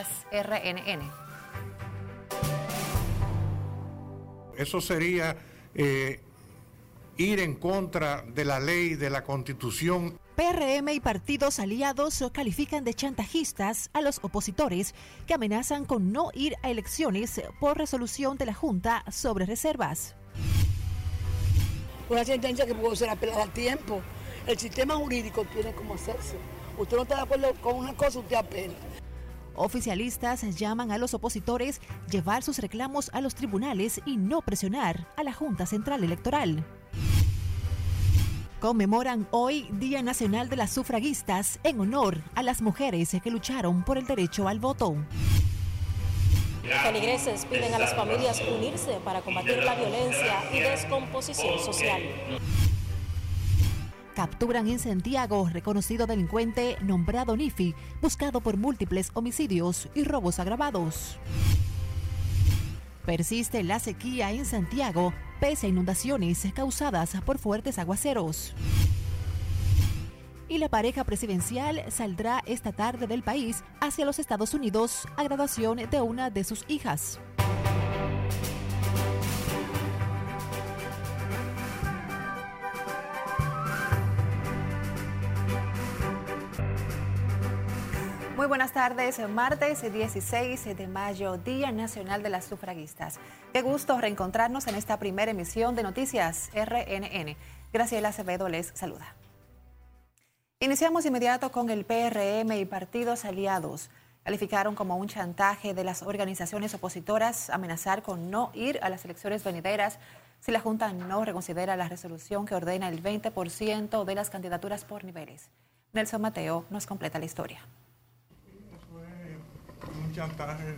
Noticias RNN. Eso sería eh, ir en contra de la ley, de la constitución. PRM y partidos aliados califican de chantajistas a los opositores que amenazan con no ir a elecciones por resolución de la Junta sobre reservas. Una sentencia que puede ser apelada al tiempo. El sistema jurídico tiene como hacerse. Usted no está de acuerdo con una cosa, usted apela. Oficialistas llaman a los opositores llevar sus reclamos a los tribunales y no presionar a la Junta Central Electoral. Conmemoran hoy Día Nacional de las Sufragistas en honor a las mujeres que lucharon por el derecho al voto. Feligreses piden a las familias unirse para combatir la violencia y descomposición social. Capturan en Santiago reconocido delincuente nombrado Nifi, buscado por múltiples homicidios y robos agravados. Persiste la sequía en Santiago pese a inundaciones causadas por fuertes aguaceros. Y la pareja presidencial saldrá esta tarde del país hacia los Estados Unidos a graduación de una de sus hijas. Muy buenas tardes, martes 16 de mayo, Día Nacional de las Sufragistas. Qué gusto reencontrarnos en esta primera emisión de Noticias RNN. Graciela Acevedo les saluda. Iniciamos inmediato con el PRM y partidos aliados. Calificaron como un chantaje de las organizaciones opositoras amenazar con no ir a las elecciones venideras si la Junta no reconsidera la resolución que ordena el 20% de las candidaturas por niveles. Nelson Mateo nos completa la historia un chantaje.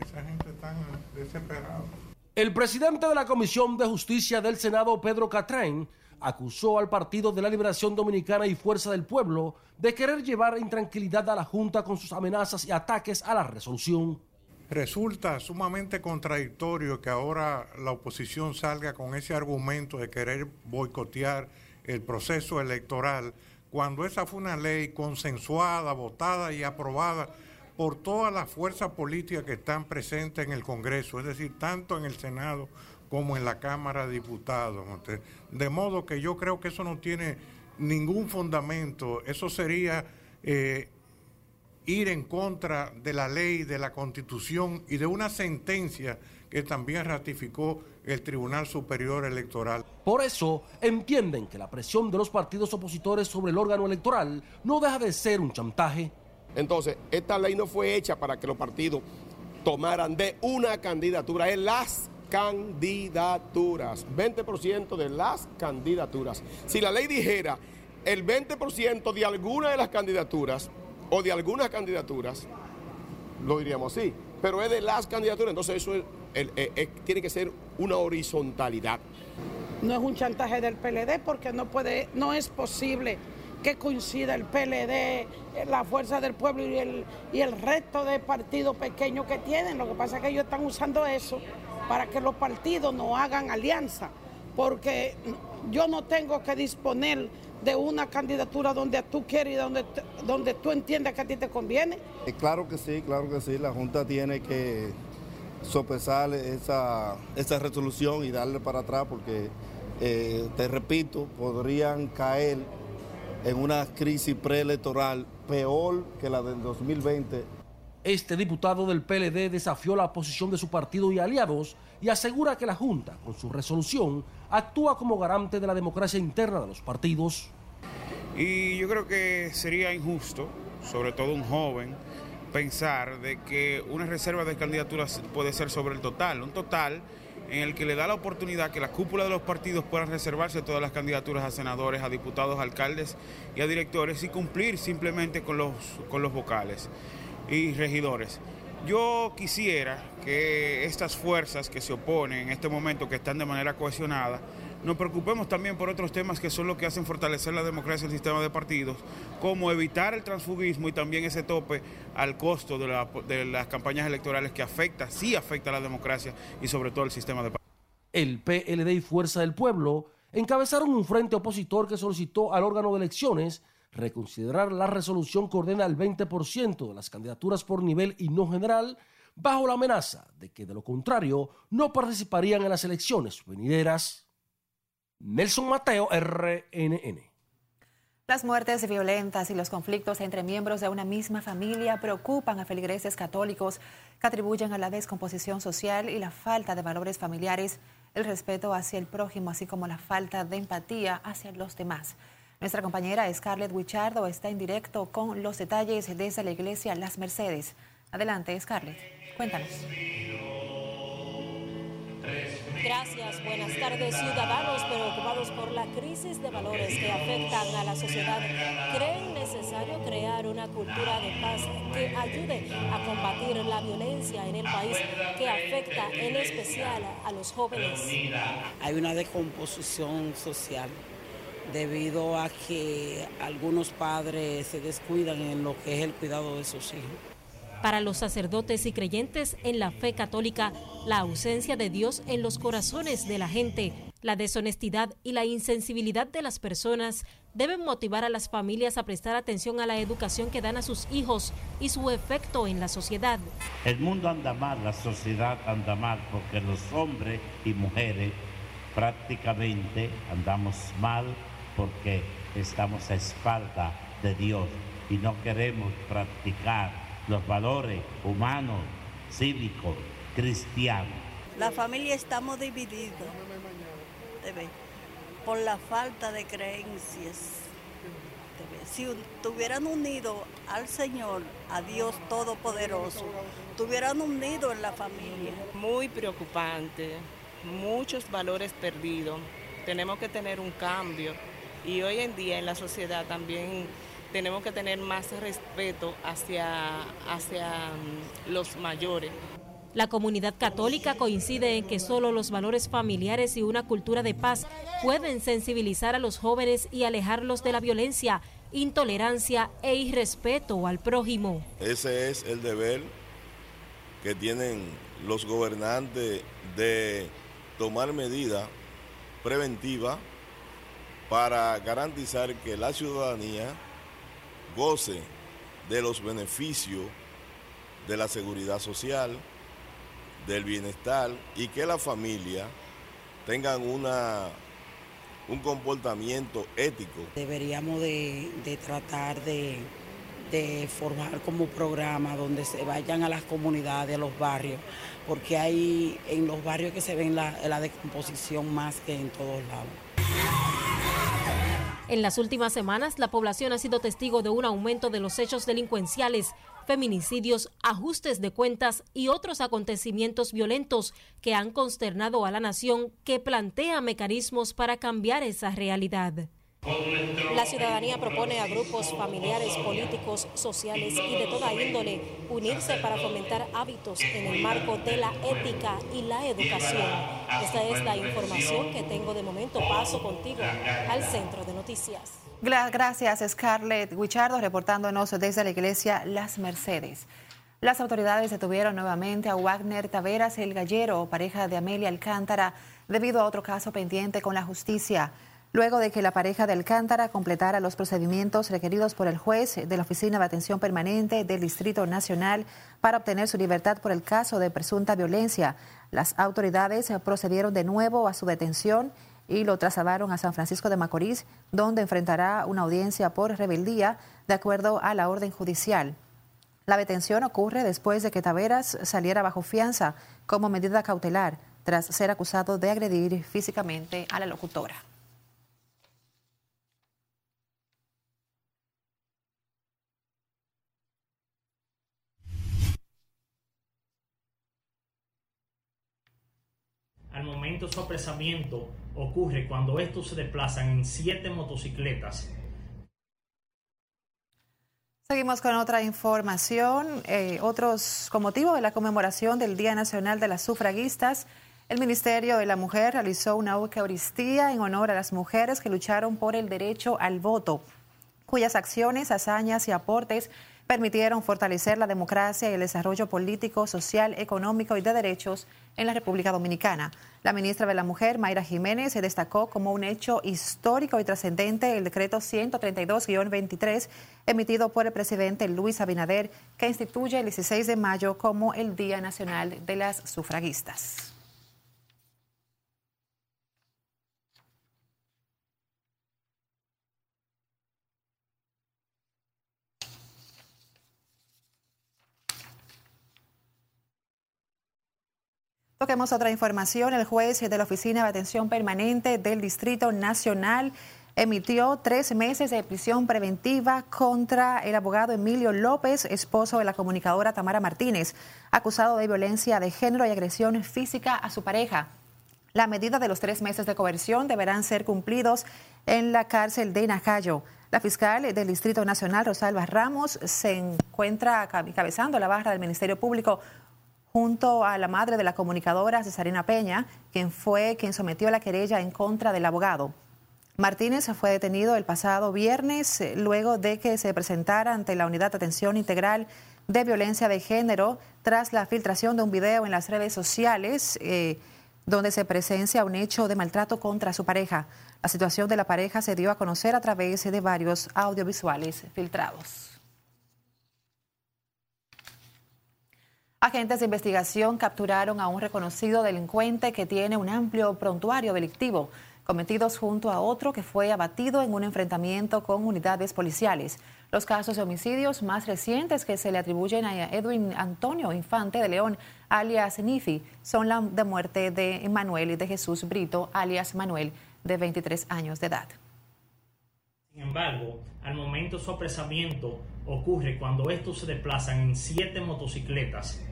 Esa gente está desesperada. El presidente de la Comisión de Justicia del Senado, Pedro Catrain, acusó al Partido de la Liberación Dominicana y Fuerza del Pueblo de querer llevar intranquilidad a la Junta con sus amenazas y ataques a la resolución. Resulta sumamente contradictorio que ahora la oposición salga con ese argumento de querer boicotear el proceso electoral, cuando esa fue una ley consensuada, votada y aprobada por todas las fuerzas políticas que están presentes en el Congreso, es decir, tanto en el Senado como en la Cámara de Diputados. De modo que yo creo que eso no tiene ningún fundamento, eso sería eh, ir en contra de la ley, de la Constitución y de una sentencia que también ratificó el Tribunal Superior Electoral. Por eso entienden que la presión de los partidos opositores sobre el órgano electoral no deja de ser un chantaje entonces, esta ley no fue hecha para que los partidos tomaran de una candidatura, es las candidaturas, 20% de las candidaturas. Si la ley dijera el 20% de alguna de las candidaturas o de algunas candidaturas, lo diríamos así, pero es de las candidaturas, entonces eso tiene que ser una horizontalidad. No es un chantaje del PLD porque no puede, no es posible que coincida el PLD, la Fuerza del Pueblo y el, y el resto de partidos pequeños que tienen. Lo que pasa es que ellos están usando eso para que los partidos no hagan alianza, porque yo no tengo que disponer de una candidatura donde tú quieres y donde, donde tú entiendas que a ti te conviene. Eh, claro que sí, claro que sí, la Junta tiene que sopesar esa, esa resolución y darle para atrás porque, eh, te repito, podrían caer en una crisis preelectoral peor que la del 2020. Este diputado del PLD desafió la posición de su partido y aliados y asegura que la Junta, con su resolución, actúa como garante de la democracia interna de los partidos. Y yo creo que sería injusto, sobre todo un joven, pensar de que una reserva de candidaturas puede ser sobre el total. Un total en el que le da la oportunidad que la cúpula de los partidos puedan reservarse todas las candidaturas a senadores, a diputados, alcaldes y a directores y cumplir simplemente con los, con los vocales y regidores. Yo quisiera que estas fuerzas que se oponen en este momento, que están de manera cohesionada, nos preocupemos también por otros temas que son los que hacen fortalecer la democracia y el sistema de partidos, como evitar el transfugismo y también ese tope al costo de, las campañas electorales que afecta, sí afecta a la democracia y sobre todo el sistema de partidos. El PLD y Fuerza del Pueblo encabezaron un frente opositor que solicitó al órgano de elecciones reconsiderar la resolución que ordena el 20% de las candidaturas por nivel y no general, bajo la amenaza de que de lo contrario no participarían en las elecciones venideras. Nelson Mateo, RNN. Las muertes violentas y los conflictos entre miembros de una misma familia preocupan a feligreses católicos que atribuyen a la descomposición social y la falta de valores familiares el respeto hacia el prójimo, así como la falta de empatía hacia los demás. Nuestra compañera Scarlett Wichardo está en directo con los detalles desde la iglesia Las Mercedes. Adelante, Scarlett, cuéntanos. Gracias. Buenas tardes. Ciudadanos preocupados por la crisis de valores que afectan a la sociedad creen necesario crear una cultura de paz que ayude a combatir la violencia en el país que afecta en especial a los jóvenes. Hay una descomposición social debido a que algunos padres se descuidan en lo que es el cuidado de sus hijos. Para los sacerdotes y creyentes en la fe católica, la ausencia de Dios en los corazones de la gente, la deshonestidad y la insensibilidad de las personas deben motivar a las familias a prestar atención a la educación que dan a sus hijos y su efecto en la sociedad. El mundo anda mal, la sociedad anda mal, porque los hombres y mujeres prácticamente andamos mal porque estamos a espalda de Dios y no queremos practicar los valores humanos, cívicos, cristianos. La familia estamos divididos por la falta de creencias. Si estuvieran unidos al Señor, a Dios Todopoderoso, estuvieran unidos en la familia. Muy preocupante, muchos valores perdidos. Tenemos que tener un cambio y hoy en día en la sociedad también tenemos que tener más respeto hacia, hacia mm, los mayores. La comunidad católica coincide en que solo los valores familiares y una cultura de paz pueden sensibilizar a los jóvenes y alejarlos de la violencia, intolerancia e irrespeto al prójimo. Ese es el deber que tienen los gobernantes de tomar medidas preventivas para garantizar que la ciudadanía goce de los beneficios de la seguridad social, del bienestar y que la familia tengan una, un comportamiento ético. Deberíamos de, tratar de, formar como programa donde se vayan a las comunidades, a los barrios, porque hay en los barrios que se ven la, la descomposición más que en todos lados. En las últimas semanas, la población ha sido testigo de un aumento de los hechos delincuenciales, feminicidios, ajustes de cuentas y otros acontecimientos violentos que han consternado a la nación que plantea mecanismos para cambiar esa realidad. La ciudadanía propone a grupos familiares, políticos, sociales y de toda índole unirse para fomentar hábitos en el marco de la ética y la educación. Esta es la información que tengo de momento. Paso contigo al centro de noticias. Gracias, Scarlett Guichardo, reportándonos desde la iglesia Las Mercedes. Las autoridades detuvieron nuevamente a Wagner Taveras, el gallero, pareja de Amelia Alcántara, debido a otro caso pendiente con la justicia luego de que la pareja de Alcántara completara los procedimientos requeridos por el juez de la Oficina de Atención Permanente del Distrito Nacional para obtener su libertad por el caso de presunta violencia. Las autoridades procedieron de nuevo a su detención y lo trasladaron a San Francisco de Macorís, donde enfrentará una audiencia por rebeldía de acuerdo a la orden judicial. La detención ocurre después de que Taveras saliera bajo fianza como medida cautelar tras ser acusado de agredir físicamente a la locutora. Al momento de su apresamiento ocurre cuando estos se desplazan en siete motocicletas. Seguimos con otra información. Eh, otros, con motivo de la conmemoración del Día Nacional de las Sufragistas, el Ministerio de la Mujer realizó una eucaristía en honor a las mujeres que lucharon por el derecho al voto, cuyas acciones, hazañas y aportes permitieron fortalecer la democracia y el desarrollo político, social, económico y de derechos en la República Dominicana. La ministra de la Mujer, Mayra Jiménez, se destacó como un hecho histórico y trascendente el decreto 132-23 emitido por el presidente Luis Abinader, que instituye el 16 de mayo como el Día Nacional de las Sufragistas. Toquemos otra información. El juez de la Oficina de Atención Permanente del Distrito Nacional emitió tres meses de prisión preventiva contra el abogado Emilio López, esposo de la comunicadora Tamara Martínez, acusado de violencia de género y agresión física a su pareja. La medida de los tres meses de coerción deberán ser cumplidos en la cárcel de Najayo. La fiscal del Distrito Nacional, Rosalba Ramos, se encuentra cabezando la barra del Ministerio Público junto a la madre de la comunicadora Cesarina Peña, quien fue quien sometió la querella en contra del abogado. Martínez fue detenido el pasado viernes eh, luego de que se presentara ante la Unidad de Atención Integral de Violencia de Género tras la filtración de un video en las redes sociales eh, donde se presencia un hecho de maltrato contra su pareja. La situación de la pareja se dio a conocer a través de varios audiovisuales filtrados. Agentes de investigación capturaron a un reconocido delincuente que tiene un amplio prontuario delictivo, cometidos junto a otro que fue abatido en un enfrentamiento con unidades policiales. Los casos de homicidios más recientes que se le atribuyen a Edwin Antonio Infante de León, alias Nifi, son la de muerte de Manuel y de Jesús Brito, alias Manuel, de 23 años de edad. Sin embargo, al momento su apresamiento ocurre cuando estos se desplazan en siete motocicletas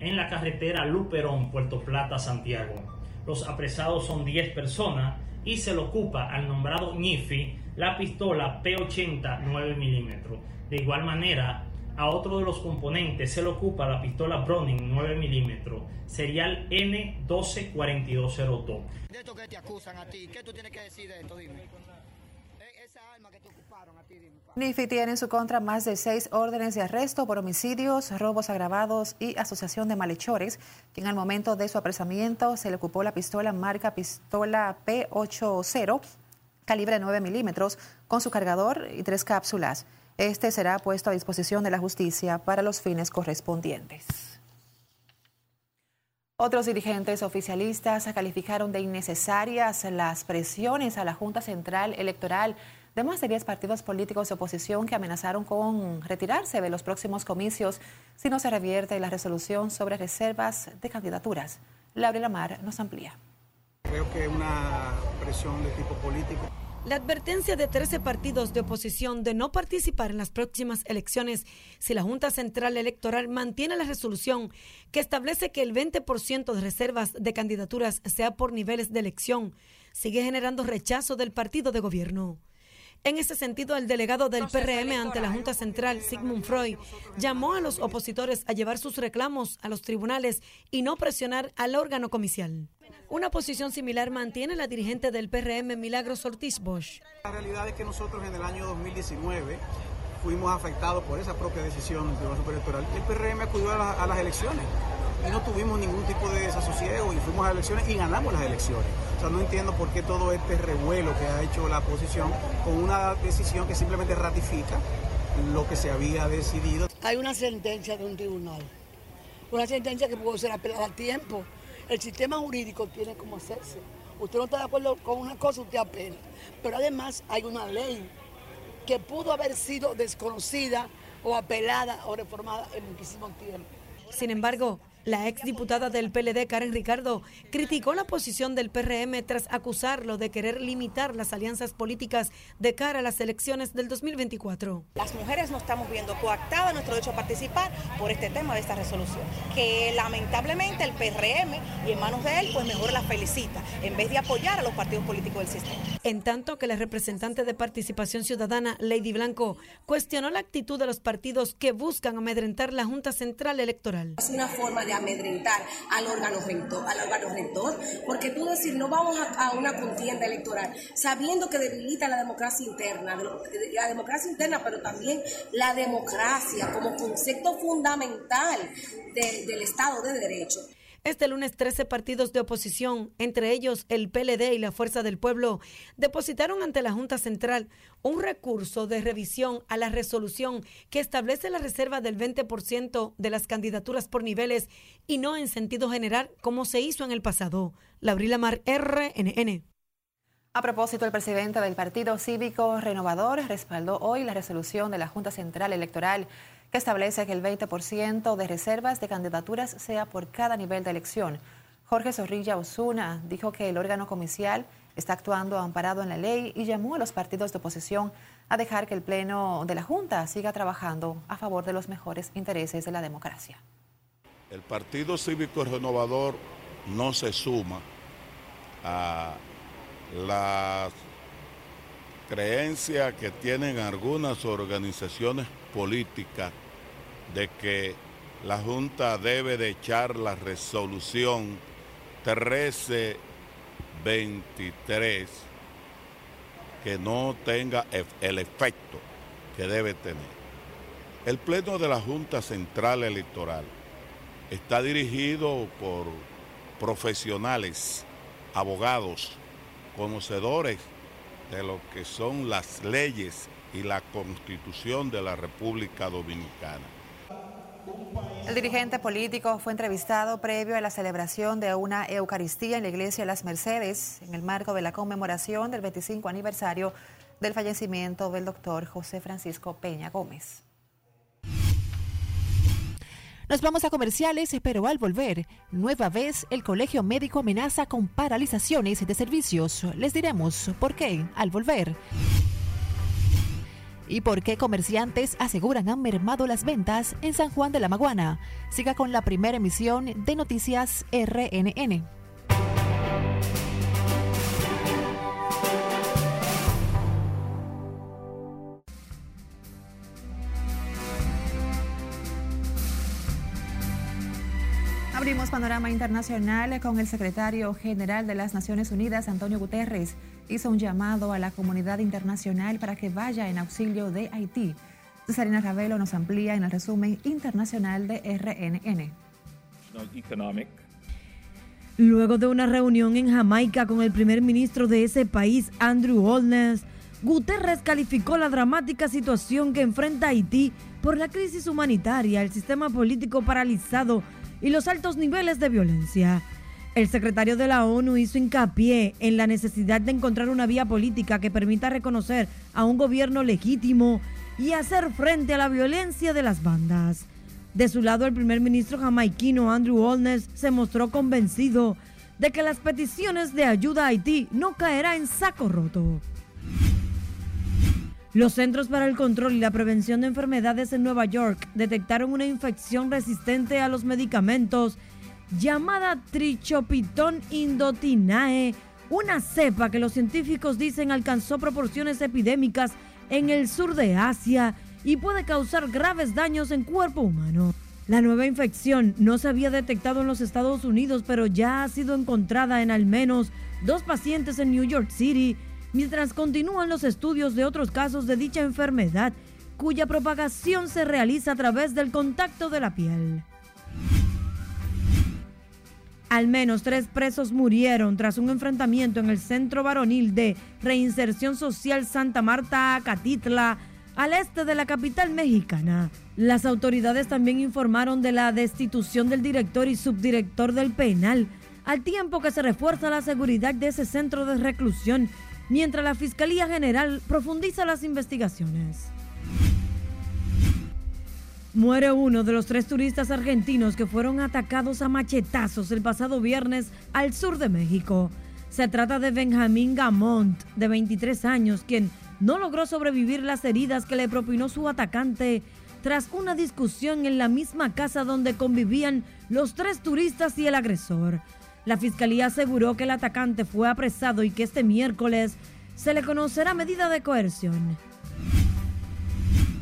en la carretera Luperón, Puerto Plata, Santiago. Los apresados son 10 personas y se le ocupa al nombrado Nifi la pistola P80 9 milímetros. De igual manera, a otro de los componentes se le ocupa la pistola Browning 9 milímetros, serial N124202. De esto que te acusan a ti, ¿qué tú tienes que decir de esto? Dime. NIFI tiene en su contra más de seis órdenes de arresto por homicidios, robos agravados y asociación de malhechores, que en el momento de su apresamiento se le ocupó la pistola marca pistola P80, calibre 9 milímetros, con su cargador y tres cápsulas. Este será puesto a disposición de la justicia para los fines correspondientes. Otros dirigentes oficialistas calificaron de innecesarias las presiones a la Junta Central Electoral de más de 10 partidos políticos de oposición que amenazaron con retirarse de los próximos comicios si no se revierte la resolución sobre reservas de candidaturas. Laura Lamar nos amplía. Creo que una presión de tipo político. La advertencia de 13 partidos de oposición de no participar en las próximas elecciones si la Junta Central Electoral mantiene la resolución que establece que el 20% de reservas de candidaturas sea por niveles de elección sigue generando rechazo del partido de gobierno. En ese sentido, el delegado del PRM ante la Junta Central, Sigmund Freud, llamó a los opositores a llevar sus reclamos a los tribunales y no presionar al órgano comicial. Una posición similar mantiene la dirigente del PRM, Milagros Ortiz Bosch. La realidad es que nosotros en el año 2019 fuimos afectados por esa propia decisión del Tribunal Superior Electoral. El PRM acudió a, las elecciones y no tuvimos ningún tipo de desasosiego y fuimos a elecciones y ganamos las elecciones. O sea, no entiendo por qué todo este revuelo que ha hecho la oposición con una decisión que simplemente ratifica lo que se había decidido. Hay una sentencia de un tribunal, una sentencia que puede ser apelada a tiempo. El sistema jurídico tiene como hacerse. Usted no está de acuerdo con una cosa, usted apela. Pero además hay una ley que pudo haber sido desconocida o apelada o reformada en muchísimo tiempo. Sin embargo, la exdiputada del PLD, Karen Ricardo, criticó la posición del PRM tras acusarlo de querer limitar las alianzas políticas de cara a las elecciones del 2024. Las mujeres no estamos viendo coactada nuestro derecho a participar por este tema de esta resolución, que lamentablemente el PRM y en manos de él, pues mejor la felicita, en vez de apoyar a los partidos políticos del sistema. En tanto que la representante de Participación Ciudadana, Lady Blanco, cuestionó la actitud de los partidos que buscan amedrentar la Junta Central Electoral. Es una forma de amedrentar al órgano rector, al órgano rector porque tú decir no vamos a, una contienda electoral sabiendo que debilita la democracia interna, la democracia interna, pero también la democracia como concepto fundamental de, del Estado de Derecho. Este lunes 13 partidos de oposición, entre ellos el PLD y la Fuerza del Pueblo, depositaron ante la Junta Central un recurso de revisión a la resolución que establece la reserva del 20% de las candidaturas por niveles y no en sentido general como se hizo en el pasado. Laurila Mar, RNN. A propósito, el presidente del Partido Cívico Renovador respaldó hoy la resolución de la Junta Central Electoral que establece que el 20% de reservas de candidaturas sea por cada nivel de elección. Jorge Zorrilla Osuna dijo que el órgano comicial está actuando amparado en la ley y llamó a los partidos de oposición a dejar que el Pleno de la Junta siga trabajando a favor de los mejores intereses de la democracia. El Partido Cívico Renovador no se suma a las creencias que tienen algunas organizaciones políticas de que la Junta debe de echar la resolución 1323 que no tenga el efecto que debe tener. El Pleno de la Junta Central Electoral está dirigido por profesionales, abogados, conocedores de lo que son las leyes y la constitución de la República Dominicana. El dirigente político fue entrevistado previo a la celebración de una Eucaristía en la iglesia Las Mercedes en el marco de la conmemoración del 25 aniversario del fallecimiento del doctor José Francisco Peña Gómez. Nos vamos a comerciales, pero al volver, nueva vez el Colegio Médico amenaza con paralizaciones de servicios. Les diremos por qué al volver. ¿Y por qué comerciantes aseguran han mermado las ventas en San Juan de la Maguana? Siga con la primera emisión de Noticias RNN. Abrimos panorama internacional con el secretario general de las Naciones Unidas, Antonio Guterres. Hizo un llamado a la comunidad internacional para que vaya en auxilio de Haití. Cesarina Ravelo nos amplía en el resumen internacional de RNN. Luego de una reunión en Jamaica con el primer ministro de ese país, Andrew Holness, Guterres calificó la dramática situación que enfrenta Haití por la crisis humanitaria, el sistema político paralizado y los altos niveles de violencia. El secretario de la ONU hizo hincapié en la necesidad de encontrar una vía política que permita reconocer a un gobierno legítimo y hacer frente a la violencia de las bandas. De su lado, el primer ministro jamaiquino Andrew Holness se mostró convencido de que las peticiones de ayuda a Haití no caerá en saco roto. Los Centros para el Control y la Prevención de Enfermedades en Nueva York detectaron una infección resistente a los medicamentos llamada Trichopiton indotinae, una cepa que los científicos dicen alcanzó proporciones epidémicas en el sur de Asia y puede causar graves daños en cuerpo humano. La nueva infección no se había detectado en los Estados Unidos, pero ya ha sido encontrada en al menos dos pacientes en New York City mientras continúan los estudios de otros casos de dicha enfermedad, cuya propagación se realiza a través del contacto de la piel. Al menos tres presos murieron tras un enfrentamiento en el Centro Varonil de Reinserción Social Santa Marta, Acatitla, al este de la capital mexicana. Las autoridades también informaron de la destitución del director y subdirector del penal, al tiempo que se refuerza la seguridad de ese centro de reclusión mientras la Fiscalía General profundiza las investigaciones. Muere uno de los tres turistas argentinos que fueron atacados a machetazos el pasado viernes al sur de México. Se trata de Benjamín Gamont, de 23 años, quien no logró sobrevivir las heridas que le propinó su atacante tras una discusión en la misma casa donde convivían los tres turistas y el agresor. La fiscalía aseguró que el atacante fue apresado y que este miércoles se le conocerá medida de coerción.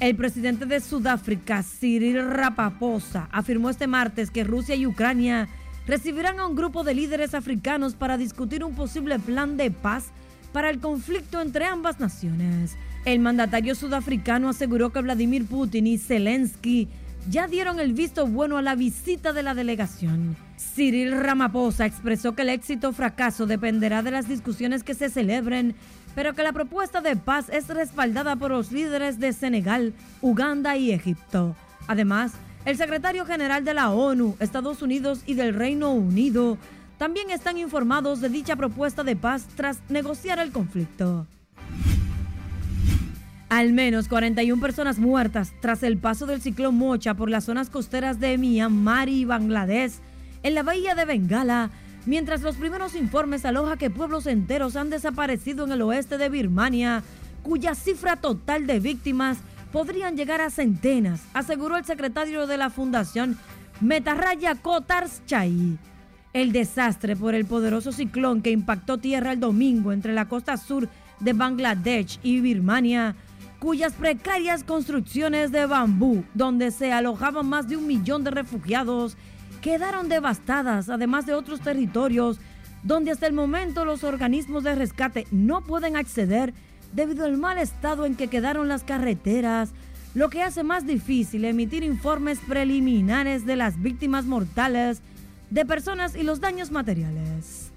El presidente de Sudáfrica, Cyril Ramaphosa, afirmó este martes que Rusia y Ucrania recibirán a un grupo de líderes africanos para discutir un posible plan de paz para el conflicto entre ambas naciones. El mandatario sudafricano aseguró que Vladimir Putin y Zelensky ya dieron el visto bueno a la visita de la delegación. Cyril Ramaphosa expresó que el éxito o fracaso dependerá de las discusiones que se celebren, pero que la propuesta de paz es respaldada por los líderes de Senegal, Uganda y Egipto. Además, el secretario general de la ONU, Estados Unidos y del Reino Unido también están informados de dicha propuesta de paz tras negociar el conflicto. Al menos 41 personas muertas tras el paso del ciclón Mocha por las zonas costeras de Myanmar y Bangladesh en la bahía de Bengala, mientras los primeros informes aloja que pueblos enteros han desaparecido en el oeste de Birmania, cuya cifra total de víctimas podrían llegar a centenas, aseguró el secretario de la Fundación Metarraya Kotarschai. El desastre por el poderoso ciclón que impactó tierra el domingo entre la costa sur de Bangladesh y Birmania cuyas precarias construcciones de bambú, donde se alojaban más de un millón de refugiados, quedaron devastadas, además de otros territorios donde hasta el momento los organismos de rescate no pueden acceder debido al mal estado en que quedaron las carreteras, lo que hace más difícil emitir informes preliminares de las víctimas mortales de personas y los daños materiales.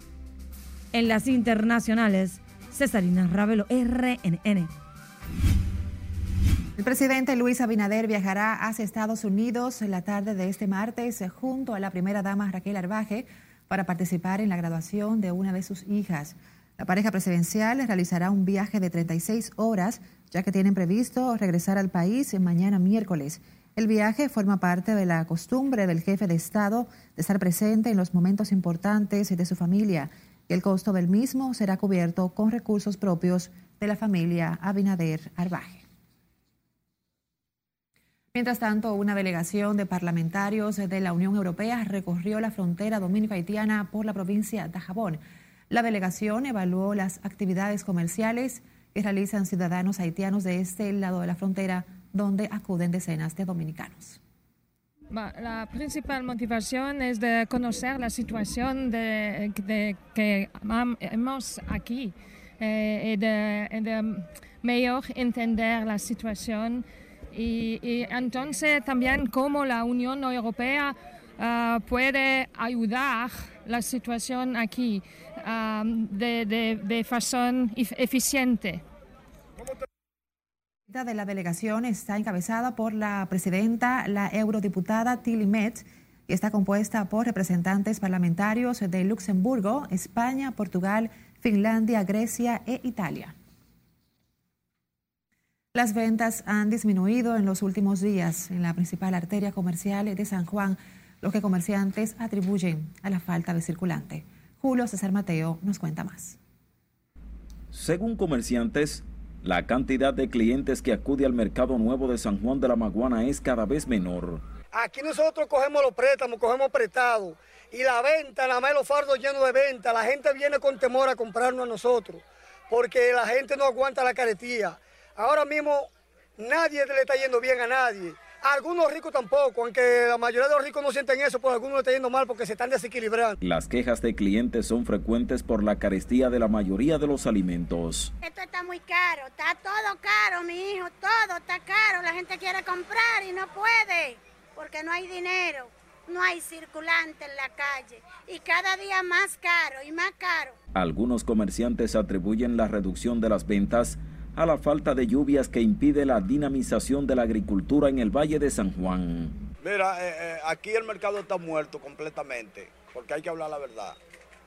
En las internacionales, Cesarina Ravelo, RNN. El presidente Luis Abinader viajará hacia Estados Unidos en la tarde de este martes junto a la primera dama Raquel Arbaje para participar en la graduación de una de sus hijas. La pareja presidencial realizará un viaje de 36 horas, ya que tienen previsto regresar al país mañana miércoles. El viaje forma parte de la costumbre del jefe de Estado de estar presente en los momentos importantes de su familia y el costo del mismo será cubierto con recursos propios de la familia Abinader Arbaje. Mientras tanto, una delegación de parlamentarios de la Unión Europea recorrió la frontera dominico-haitiana por la provincia de Jabón. La delegación evaluó las actividades comerciales que realizan ciudadanos haitianos de este lado de la frontera, donde acuden decenas de dominicanos. La principal motivación es de conocer la situación de, que hemos aquí eh, y de, de mejor entender la situación y, entonces también cómo la Unión Europea ah, puede ayudar la situación aquí ah, de, de, de forma eficiente. De la delegación está encabezada por la presidenta, la eurodiputada Tilly Metz, y está compuesta por representantes parlamentarios de Luxemburgo, España, Portugal, Finlandia, Grecia e Italia. Las ventas han disminuido en los últimos días en la principal arteria comercial de San Juan, lo que comerciantes atribuyen a la falta de circulante. Julio César Mateo nos cuenta más. Según comerciantes, la cantidad de clientes que acude al mercado nuevo de San Juan de la Maguana es cada vez menor. Aquí nosotros cogemos los préstamos, cogemos prestados y la venta, la más los fardos llenos de venta, la gente viene con temor a comprarnos a nosotros porque la gente no aguanta la caretía. Ahora mismo nadie le está yendo bien a nadie. A algunos ricos tampoco, aunque la mayoría de los ricos no sienten eso, por algunos le está yendo mal porque se están desequilibrando. Las quejas de clientes son frecuentes por la carestía de la mayoría de los alimentos. Esto está muy caro, está todo caro, mi hijo, todo está caro. La gente quiere comprar y no puede porque no hay dinero, no hay circulante en la calle y cada día más caro y más caro. Algunos comerciantes atribuyen la reducción de las ventas a la falta de lluvias que impide la dinamización de la agricultura en el Valle de San Juan. Mira, eh, eh, aquí el mercado está muerto completamente, porque hay que hablar la verdad.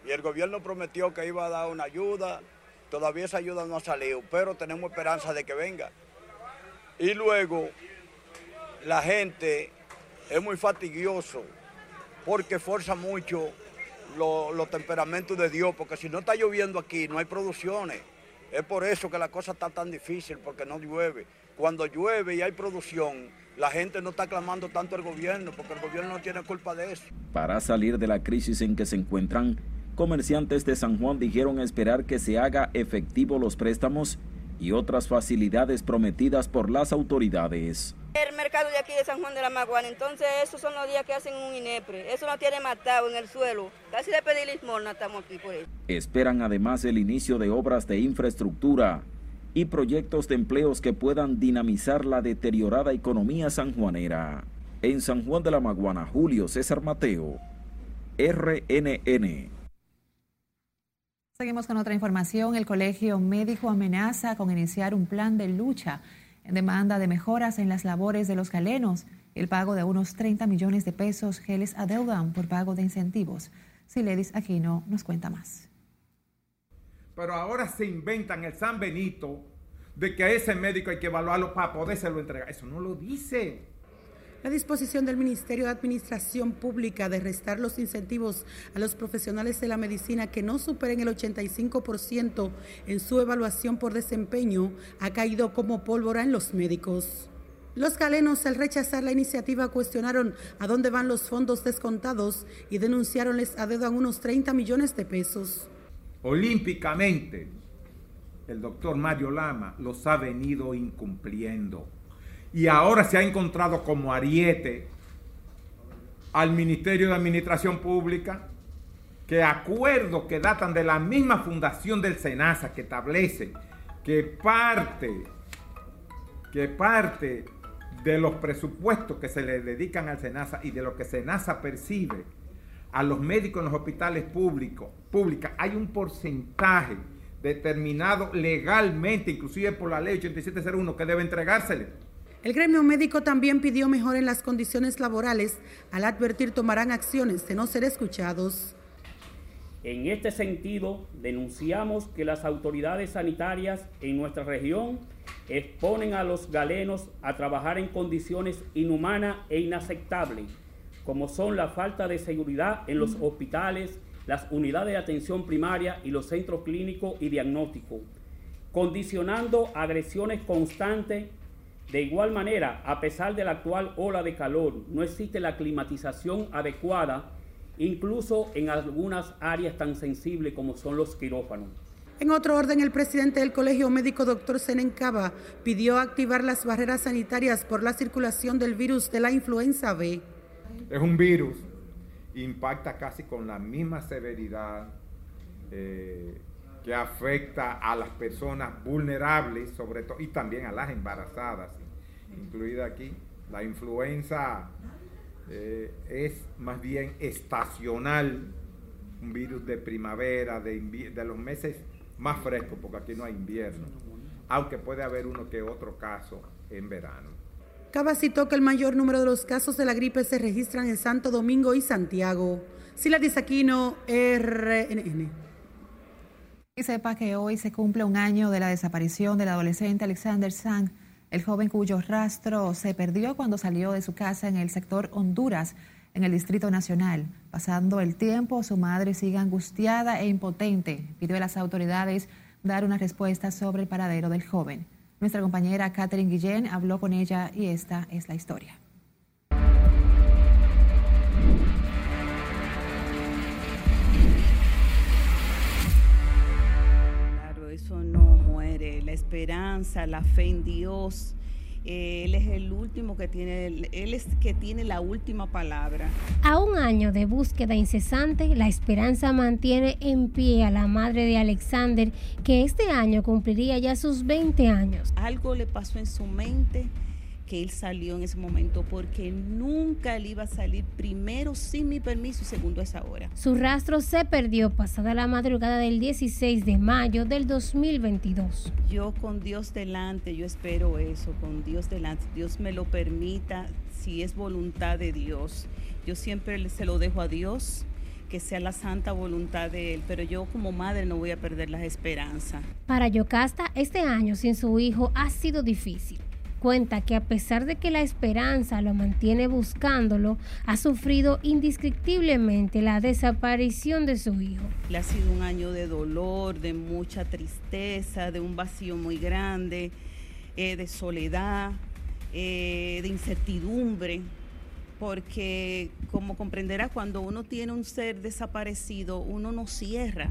Y el gobierno prometió que iba a dar una ayuda, todavía esa ayuda no ha salido, pero tenemos esperanza de que venga. Y luego, la gente es muy fatigioso, porque fuerza mucho los temperamentos de Dios, porque si no está lloviendo aquí, no hay producciones. Es por eso que la cosa está tan difícil, porque no llueve. Cuando llueve y hay producción, la gente no está clamando tanto al gobierno, porque el gobierno no tiene culpa de eso. Para salir de la crisis en que se encuentran, Comerciantes de San Juan dijeron esperar que se haga efectivo los préstamos y otras facilidades prometidas por las autoridades. El mercado de aquí de San Juan de la Maguana, entonces esos son los días que hacen un INEPRE. Eso no tiene matado en el suelo. Casi de pedir limosna estamos aquí por eso. Esperan además el inicio de obras de infraestructura y proyectos de empleos que puedan dinamizar la deteriorada economía sanjuanera. En San Juan de la Maguana, Julio César Mateo, RNN. Seguimos con otra información. El Colegio Médico amenaza con iniciar un plan de lucha en demanda de mejoras en las labores de los galenos el pago de unos 30 millones de pesos que les adeudan por pago de incentivos. Siledis Aquino nos cuenta más. Pero ahora se inventan el San Benito de que a ese médico hay que evaluarlo para podérselo entregar. Eso no lo dice. La disposición del Ministerio de Administración Pública de restar los incentivos a los profesionales de la medicina que no superen el 85% en su evaluación por desempeño ha caído como pólvora en los médicos. Los galenos, al rechazar la iniciativa, cuestionaron a dónde van los fondos descontados y denunciaron les adeudan unos 30 millones de pesos. Olímpicamente, el doctor Mario Lama los ha venido incumpliendo y ahora se ha encontrado como ariete al Ministerio de Administración Pública que acuerdos que datan de la misma fundación del SENASA que establece que parte que parte de los presupuestos que se le dedican al SENASA y de lo que SENASA percibe a los médicos en los hospitales públicos, hay un porcentaje determinado legalmente, inclusive por la ley 8701, que debe entregársele el gremio médico también pidió mejor en las condiciones laborales al advertir tomarán acciones de no ser escuchados. En este sentido, denunciamos que las autoridades sanitarias en nuestra región exponen a los galenos a trabajar en condiciones inhumanas e inaceptables, como son la falta de seguridad en los hospitales, las unidades de atención primaria y los centros clínicos y diagnósticos, condicionando agresiones constantes de igual manera, a pesar de la actual ola de calor, no existe la climatización adecuada, incluso en algunas áreas tan sensibles como son los quirófanos. En otro orden, el presidente del Colegio Médico, doctor Senencaba, pidió activar las barreras sanitarias por la circulación del virus de la influenza B. Es un virus, impacta casi con la misma severidad eh, que afecta a las personas vulnerables, sobre todo, y también a las embarazadas incluida aquí. La influenza eh, es más bien estacional, un virus de primavera, de, de los meses más frescos, porque aquí no hay invierno, aunque puede haber uno que otro caso en verano. Cava citó que el mayor número de los casos de la gripe se registran en Santo Domingo y Santiago. Sila Disaquino, RNN. Sepa que hoy se cumple un año de la desaparición del adolescente Alexander Sang el joven cuyo rastro se perdió cuando salió de su casa en el sector Honduras, en el Distrito Nacional. Pasando el tiempo, su madre sigue angustiada e impotente. Pidió a las autoridades dar una respuesta sobre el paradero del joven. Nuestra compañera Catherine Guillén habló con ella y esta es la historia. La esperanza, la fe en Dios. Eh, él es el último que tiene, él es que tiene la última palabra. A un año de búsqueda incesante, la esperanza mantiene en pie a la madre de Alexander, que este año cumpliría ya sus 20 años. Algo le pasó en su mente que él salió en ese momento porque nunca él iba a salir primero sin mi permiso y segundo a esa hora. Su rastro se perdió pasada la madrugada del 16 de mayo del 2022. Yo con Dios delante, yo espero eso, con Dios delante, Dios me lo permita, si es voluntad de Dios. Yo siempre se lo dejo a Dios que sea la santa voluntad de Él, pero yo como madre no voy a perder las esperanzas. Para Yocasta, este año sin su hijo ha sido difícil cuenta que a pesar de que la esperanza lo mantiene buscándolo, ha sufrido indescriptiblemente la desaparición de su hijo. Le ha sido un año de dolor, de mucha tristeza, de un vacío muy grande, eh, de soledad, eh, de incertidumbre. porque como comprenderá, cuando uno tiene un ser desaparecido, uno no cierra.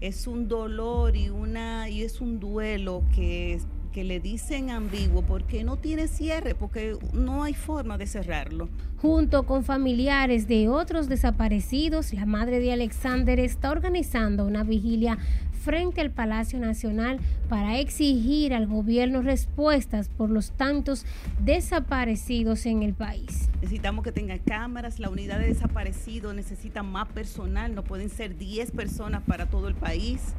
Es un dolor y, una, y es un duelo que que le dicen ambiguo porque no tiene cierre, porque no hay forma de cerrarlo. Junto con familiares de otros desaparecidos, la madre de Alexander está organizando una vigilia frente al Palacio Nacional para exigir al gobierno respuestas por los tantos desaparecidos en el país. Necesitamos que tenga cámaras, la unidad de desaparecidos necesita más personal, no pueden ser 10 personas para todo el país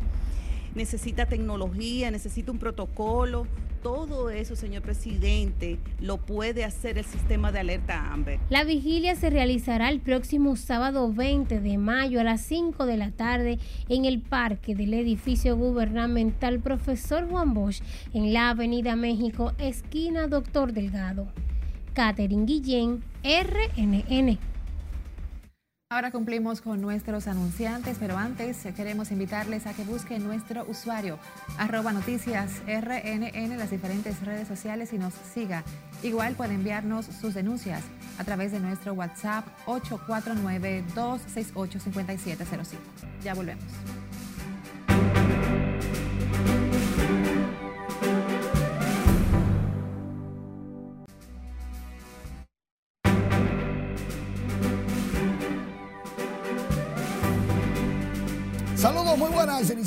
necesita tecnología, necesita un protocolo. Todo eso, señor presidente, lo puede hacer el sistema de alerta AMBER. La vigilia se realizará el próximo sábado 20 de mayo a las 5 de la tarde en el parque del edificio gubernamental Profesor Juan Bosch en la Avenida México, esquina Doctor Delgado. Catherine Guillén, RNN. Ahora cumplimos con nuestros anunciantes, pero antes queremos invitarles a que busquen nuestro usuario arroba noticias RNN en las diferentes redes sociales y nos siga. Igual puede enviarnos sus denuncias a través de nuestro WhatsApp 849-268-5705. Ya volvemos.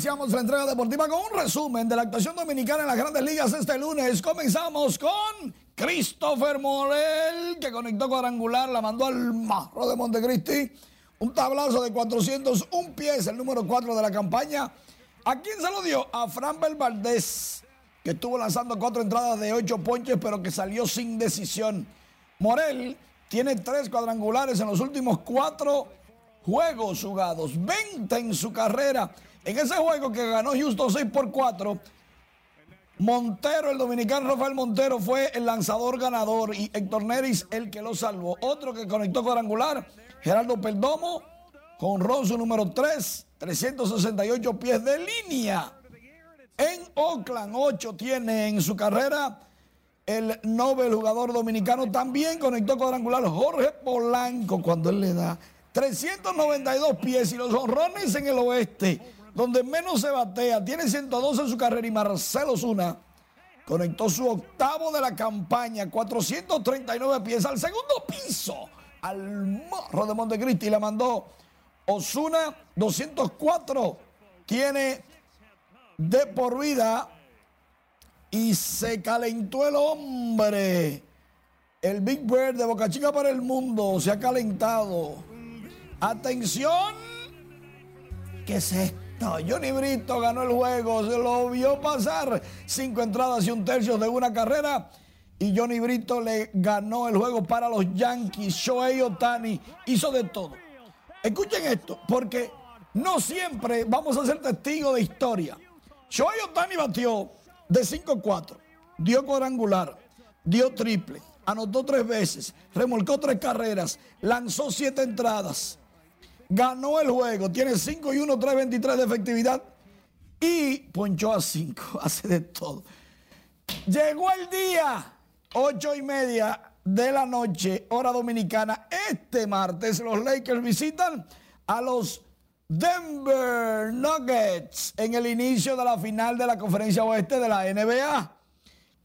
Iniciamos la entrega deportiva con un resumen de la actuación dominicana en las grandes ligas este lunes. Comenzamos con Christopher Morel, que conectó cuadrangular, la mandó al marro de Montecristi. Un tablazo de 401 pies, el número 4 de la campaña. ¿A quién se lo dio? A Framber Valdés, que estuvo lanzando cuatro entradas de ocho ponches, pero que salió sin decisión. Morel tiene tres cuadrangulares en los últimos cuatro juegos jugados, 20 en su carrera. En ese juego que ganó Houston 6 por 4, Montero, el dominicano Rafael Montero, fue el lanzador ganador y Héctor Neris el que lo salvó. Otro que conectó cuadrangular, Gerardo Perdomo, con Ron su número 3, 368 pies de línea. En Oakland, 8 tiene en su carrera el Nobel jugador dominicano. También conectó cuadrangular Jorge Polanco cuando él le da 392 pies y los honrones en el oeste, donde menos se batea, tiene 112 en su carrera y Marcelo Zuna conectó su octavo de la campaña, 439 pies al segundo piso, al morro de Montecristi la mandó Osuna, 204 tiene de por vida y se calentó el hombre. El Big Bird de Boca Chica para el mundo se ha calentado. Atención. ¿Qué es esto? Johnny Brito ganó el juego, se lo vio pasar. Cinco entradas y un tercio de una carrera. Y Johnny Brito le ganó el juego para los Yankees. Shohei Otani hizo de todo. Escuchen esto, porque no siempre vamos a ser testigos de historia. Shohei Otani batió de 5-4, dio cuadrangular, dio triple, anotó tres veces, remolcó tres carreras, lanzó siete entradas ganó el juego, tiene 5 y 1, 3.23 de efectividad y ponchó a 5, hace de todo. Llegó el día, 8 y media de la noche, hora dominicana. Este martes los Lakers visitan a los Denver Nuggets en el inicio de la final de la conferencia oeste de la NBA.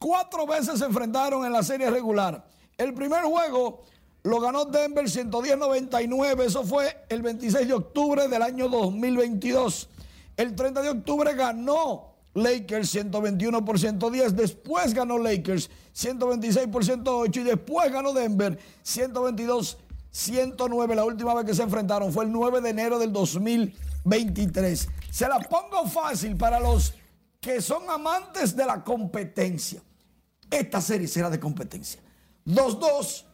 Cuatro veces se enfrentaron en la serie regular. El primer juego lo ganó Denver 110-99. Eso fue el 26 de octubre del año 2022. El 30 de octubre ganó Lakers 121 por 110. Después ganó Lakers 126 por 108. Y después ganó Denver 122 109. La última vez que se enfrentaron fue el 9 de enero del 2023. Se la pongo fácil para los que son amantes de la competencia. Esta serie será de competencia. 2-2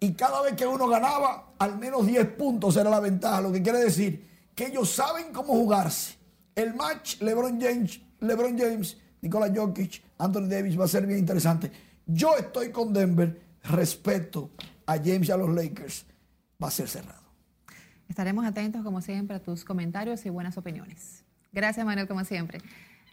y cada vez que uno ganaba, al menos 10 puntos era la ventaja, lo que quiere decir que ellos saben cómo jugarse. El match LeBron James, LeBron James, Nikola Jokic, Anthony Davis va a ser bien interesante. Yo estoy con Denver, respeto a James y a los Lakers, va a ser cerrado. Estaremos atentos, como siempre, a tus comentarios y buenas opiniones. Gracias, Manuel, como siempre.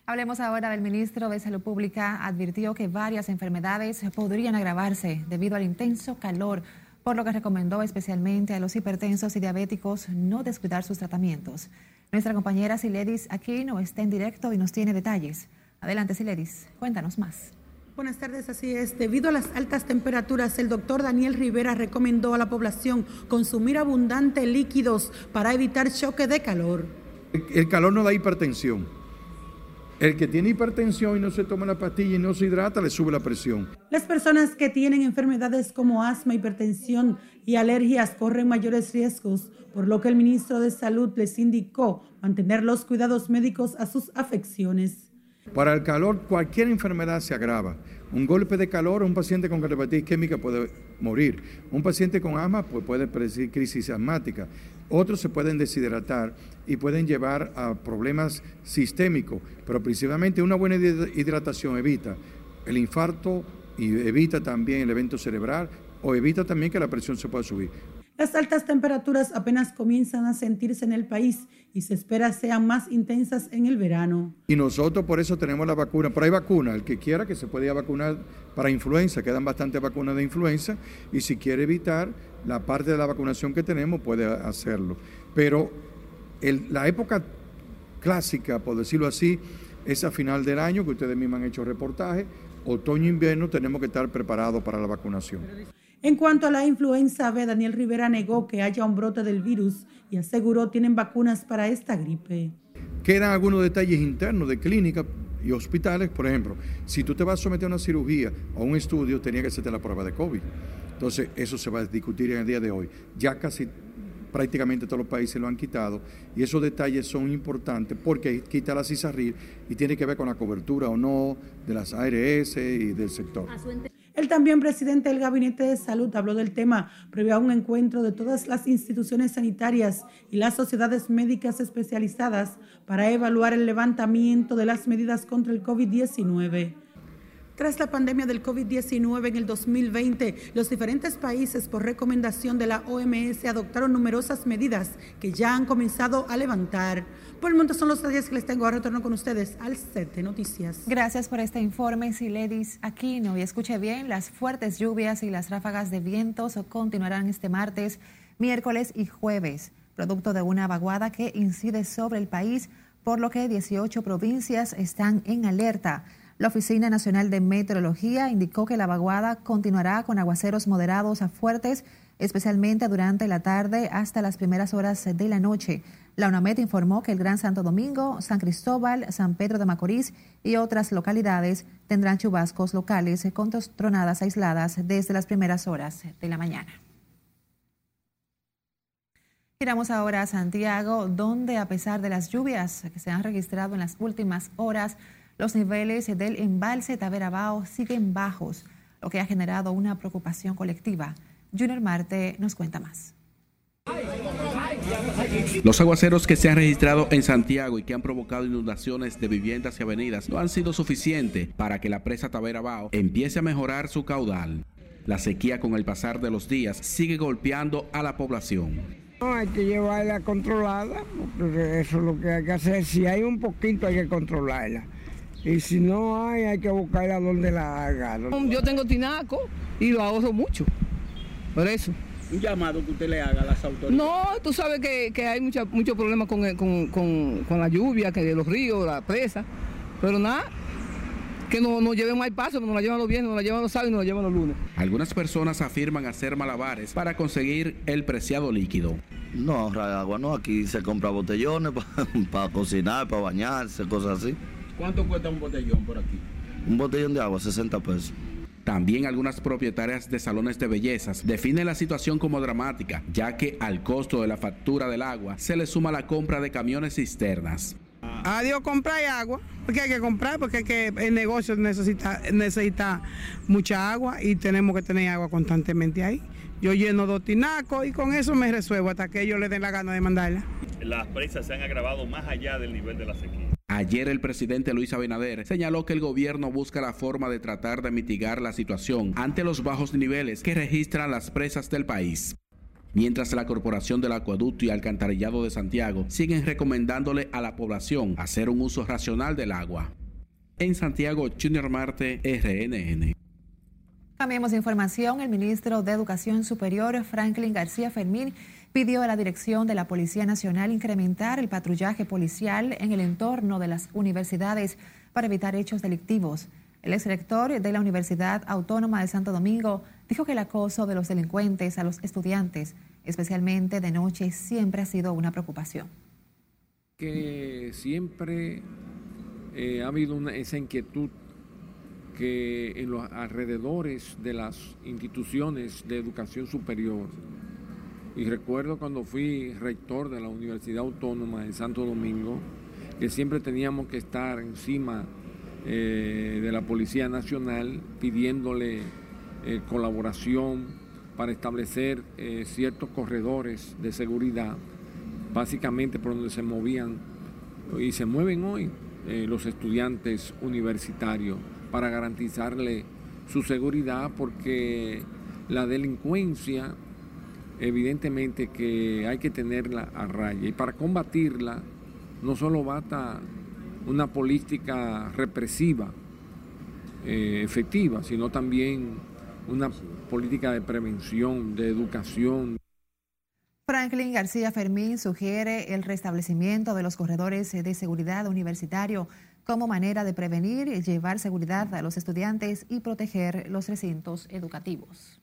Hablemos ahora del ministro de Salud Pública. Advirtió que varias enfermedades podrían agravarse debido al intenso calor por lo que recomendó especialmente a los hipertensos y diabéticos no descuidar sus tratamientos. Nuestra compañera Siledis Aquino está en directo y nos tiene detalles. Adelante, Siledis, cuéntanos más. Buenas tardes, así es. Debido a las altas temperaturas, el doctor Daniel Rivera recomendó a la población consumir abundante líquidos para evitar choque de calor. El calor no da hipertensión. El que tiene hipertensión y no se toma la pastilla y no se hidrata, le sube la presión. Las personas que tienen enfermedades como asma, hipertensión y alergias corren mayores riesgos, por lo que el ministro de Salud les indicó mantener los cuidados médicos a sus afecciones. Para el calor, cualquier enfermedad se agrava. Un golpe de calor, un paciente con hepatitis química puede morir. Un paciente con asma pues, puede predecir crisis asmática. Otros se pueden deshidratar y pueden llevar a problemas sistémicos, pero principalmente una buena hidratación evita el infarto y evita también el evento cerebral o evita también que la presión se pueda subir. Las altas temperaturas apenas comienzan a sentirse en el país y se espera sean más intensas en el verano. Y nosotros por eso tenemos la vacuna, pero hay vacuna, el que quiera que se pueda vacunar para influenza, quedan bastantes vacunas de influenza y si quiere evitar la parte de la vacunación que tenemos puede hacerlo. Pero la época clásica, por decirlo así, es a final del año, que ustedes mismos han hecho reportajes, otoño-invierno tenemos que estar preparados para la vacunación. En cuanto a la influenza B, Daniel Rivera negó que haya un brote del virus y aseguró tienen vacunas para esta gripe. Quedan algunos detalles internos de clínica y hospitales. Por ejemplo, si tú te vas a someter a una cirugía o a un estudio, tenía que hacerte la prueba de COVID. Entonces, eso se va a discutir en el día de hoy. Ya casi prácticamente todos los países lo han quitado y esos detalles son importantes porque quita la CISARRIR y tiene que ver con la cobertura o no de las ARS y del sector. El también presidente del Gabinete de Salud habló del tema previo a un encuentro de todas las instituciones sanitarias y las sociedades médicas especializadas para evaluar el levantamiento de las medidas contra el COVID-19. Tras la pandemia del COVID-19 en el 2020, los diferentes países, por recomendación de la OMS, adoptaron numerosas medidas que ya han comenzado a levantar. Por el momento son los detalles que les tengo. Ahora retorno con ustedes al set de noticias. Gracias por este informe, Siledis Aquino. Y escuche bien, las fuertes lluvias y las ráfagas de vientos continuarán este martes, miércoles y jueves, producto de una vaguada que incide sobre el país, por lo que 18 provincias están en alerta. La Oficina Nacional de Meteorología indicó que la vaguada continuará con aguaceros moderados a fuertes, especialmente durante la tarde hasta las primeras horas de la noche. La UNAMED informó que el Gran Santo Domingo, San Cristóbal, San Pedro de Macorís y otras localidades tendrán chubascos locales con tronadas aisladas desde las primeras horas de la mañana. Giramos ahora a Santiago, donde a pesar de las lluvias que se han registrado en las últimas horas, los niveles del embalse Taberabao siguen bajos, lo que ha generado una preocupación colectiva. Junior Marte nos cuenta más. Los aguaceros que se han registrado en Santiago y que han provocado inundaciones de viviendas y avenidas no han sido suficientes para que la presa Taberabao empiece a mejorar su caudal. La sequía con el pasar de los días sigue golpeando a la población. No, hay que llevarla controlada, porque eso es lo que hay que hacer. Si hay un poquito hay que controlarla. Y si no hay, hay que buscarla donde la haga. Yo tengo tinaco y lo ahorro mucho. Por eso. Un llamado que usted le haga a las autoridades. No, tú sabes que, hay muchos mucho problemas con, con, la lluvia, que de los ríos, la presa. Pero nada, que no nos lleven más paso, que nos la llevan los viernes, nos la llevan los sábados y nos la llevan los lunes. Algunas personas afirman hacer malabares para conseguir el preciado líquido. No ahorrar agua, no. Aquí se compra botellones para cocinar, para bañarse, cosas así. ¿Cuánto cuesta un botellón por aquí? Un botellón de agua, 60 pesos. También algunas propietarias de salones de bellezas definen la situación como dramática, ya que al costo de la factura del agua se le suma la compra de camiones cisternas. Adiós, comprar agua, porque hay que comprar, porque que el negocio necesita, necesita mucha agua y tenemos que tener agua constantemente ahí. Yo lleno dos tinacos y con eso me resuelvo hasta que ellos le den la gana de mandarla. Las presas se han agravado más allá del nivel de la sequía. Ayer el presidente Luis Abinader señaló que el gobierno busca la forma de tratar de mitigar la situación ante los bajos niveles que registran las presas del país. Mientras la Corporación del Acueducto y Alcantarillado de Santiago siguen recomendándole a la población hacer un uso racional del agua. En Santiago, Junior Marte, RNN. Cambiemos de información. El ministro de Educación Superior, Franklin García Fermín, pidió a la dirección de la Policía Nacional incrementar el patrullaje policial en el entorno de las universidades para evitar hechos delictivos. El exrector de la Universidad Autónoma de Santo Domingo dijo que el acoso de los delincuentes a los estudiantes, especialmente de noche, siempre ha sido una preocupación. Que siempre eh, ha habido esa inquietud que en los alrededores de las instituciones de educación superior, y recuerdo cuando fui rector de la Universidad Autónoma de Santo Domingo, que siempre teníamos que estar encima eh, de la Policía Nacional pidiéndole eh, colaboración para establecer eh, ciertos corredores de seguridad, básicamente por donde se movían y se mueven hoy los estudiantes universitarios para garantizarle su seguridad porque la delincuencia evidentemente que hay que tenerla a raya y para combatirla no solo basta una política represiva eh, efectiva, sino también una política de prevención, de educación. Franklin García Fermín sugiere el restablecimiento de los corredores de seguridad universitario como manera de prevenir y llevar seguridad a los estudiantes y proteger los recintos educativos.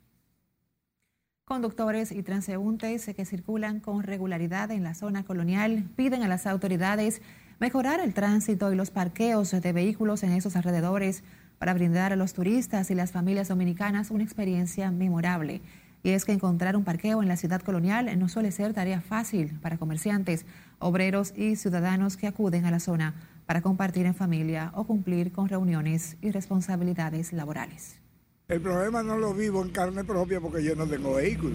Conductores y transeúntes que circulan con regularidad en la zona colonial piden a las autoridades mejorar el tránsito y los parqueos de vehículos en esos alrededores para brindar a los turistas y las familias dominicanas una experiencia memorable. Y es que encontrar un parqueo en la ciudad colonial no suele ser tarea fácil para comerciantes, obreros y ciudadanos que acuden a la zona para compartir en familia o cumplir con reuniones y responsabilidades laborales. El problema no lo vivo en carne propia porque yo no tengo vehículo,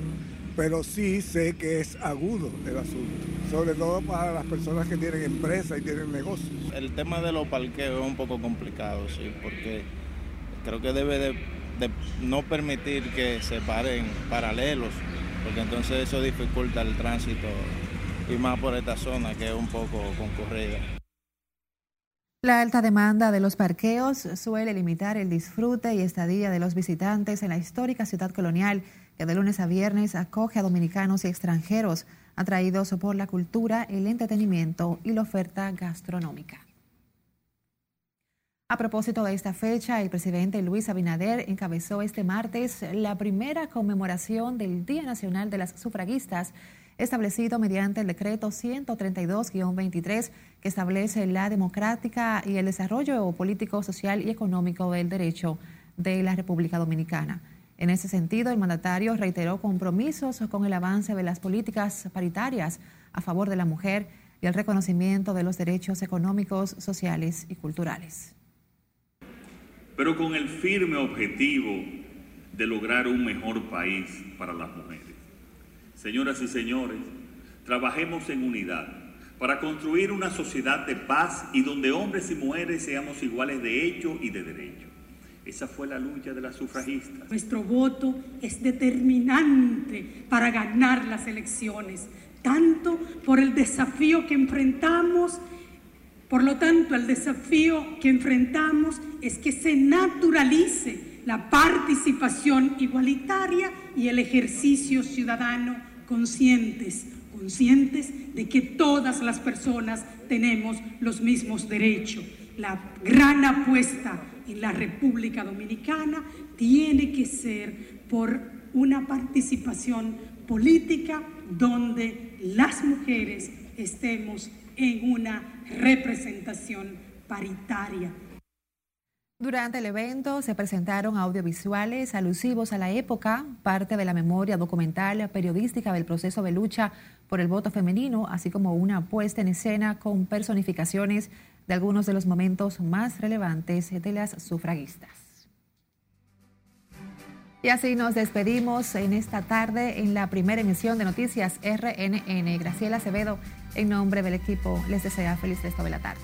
pero sí sé que es agudo el asunto, sobre todo para las personas que tienen empresa y tienen negocios. El tema de los parqueos es un poco complicado, sí, porque creo que debe de, de no permitir que se paren paralelos, porque entonces eso dificulta el tránsito y más por esta zona que es un poco concurrida. La alta demanda de los parqueos suele limitar el disfrute y estadía de los visitantes en la histórica ciudad colonial que de lunes a viernes acoge a dominicanos y extranjeros atraídos por la cultura, el entretenimiento y la oferta gastronómica. A propósito de esta fecha, el presidente Luis Abinader encabezó este martes la primera conmemoración del Día Nacional de las Sufragistas establecido mediante el decreto 132-23 que establece la democrática y el desarrollo político, social y económico del derecho de la República Dominicana. En ese sentido, el mandatario reiteró compromisos con el avance de las políticas paritarias a favor de la mujer y el reconocimiento de los derechos económicos, sociales y culturales. Pero con el firme objetivo de lograr un mejor país para las mujeres. Señoras y señores, trabajemos en unidad para construir una sociedad de paz y donde hombres y mujeres seamos iguales de hecho y de derecho. Esa fue la lucha de las sufragistas. Nuestro voto es determinante para ganar las elecciones, tanto por el desafío que enfrentamos, por lo tanto el desafío que enfrentamos es que se naturalice la participación igualitaria y el ejercicio ciudadano conscientes, conscientes de que todas las personas tenemos los mismos derechos. La gran apuesta en la República Dominicana tiene que ser por una participación política donde las mujeres estemos en una representación paritaria. Durante el evento se presentaron audiovisuales alusivos a la época, parte de la memoria documental periodística del proceso de lucha por el voto femenino, así como una puesta en escena con personificaciones de algunos de los momentos más relevantes de las sufragistas. Y así nos despedimos en esta tarde en la primera emisión de Noticias RNN. Graciela Acevedo, en nombre del equipo, les desea feliz resto de la tarde.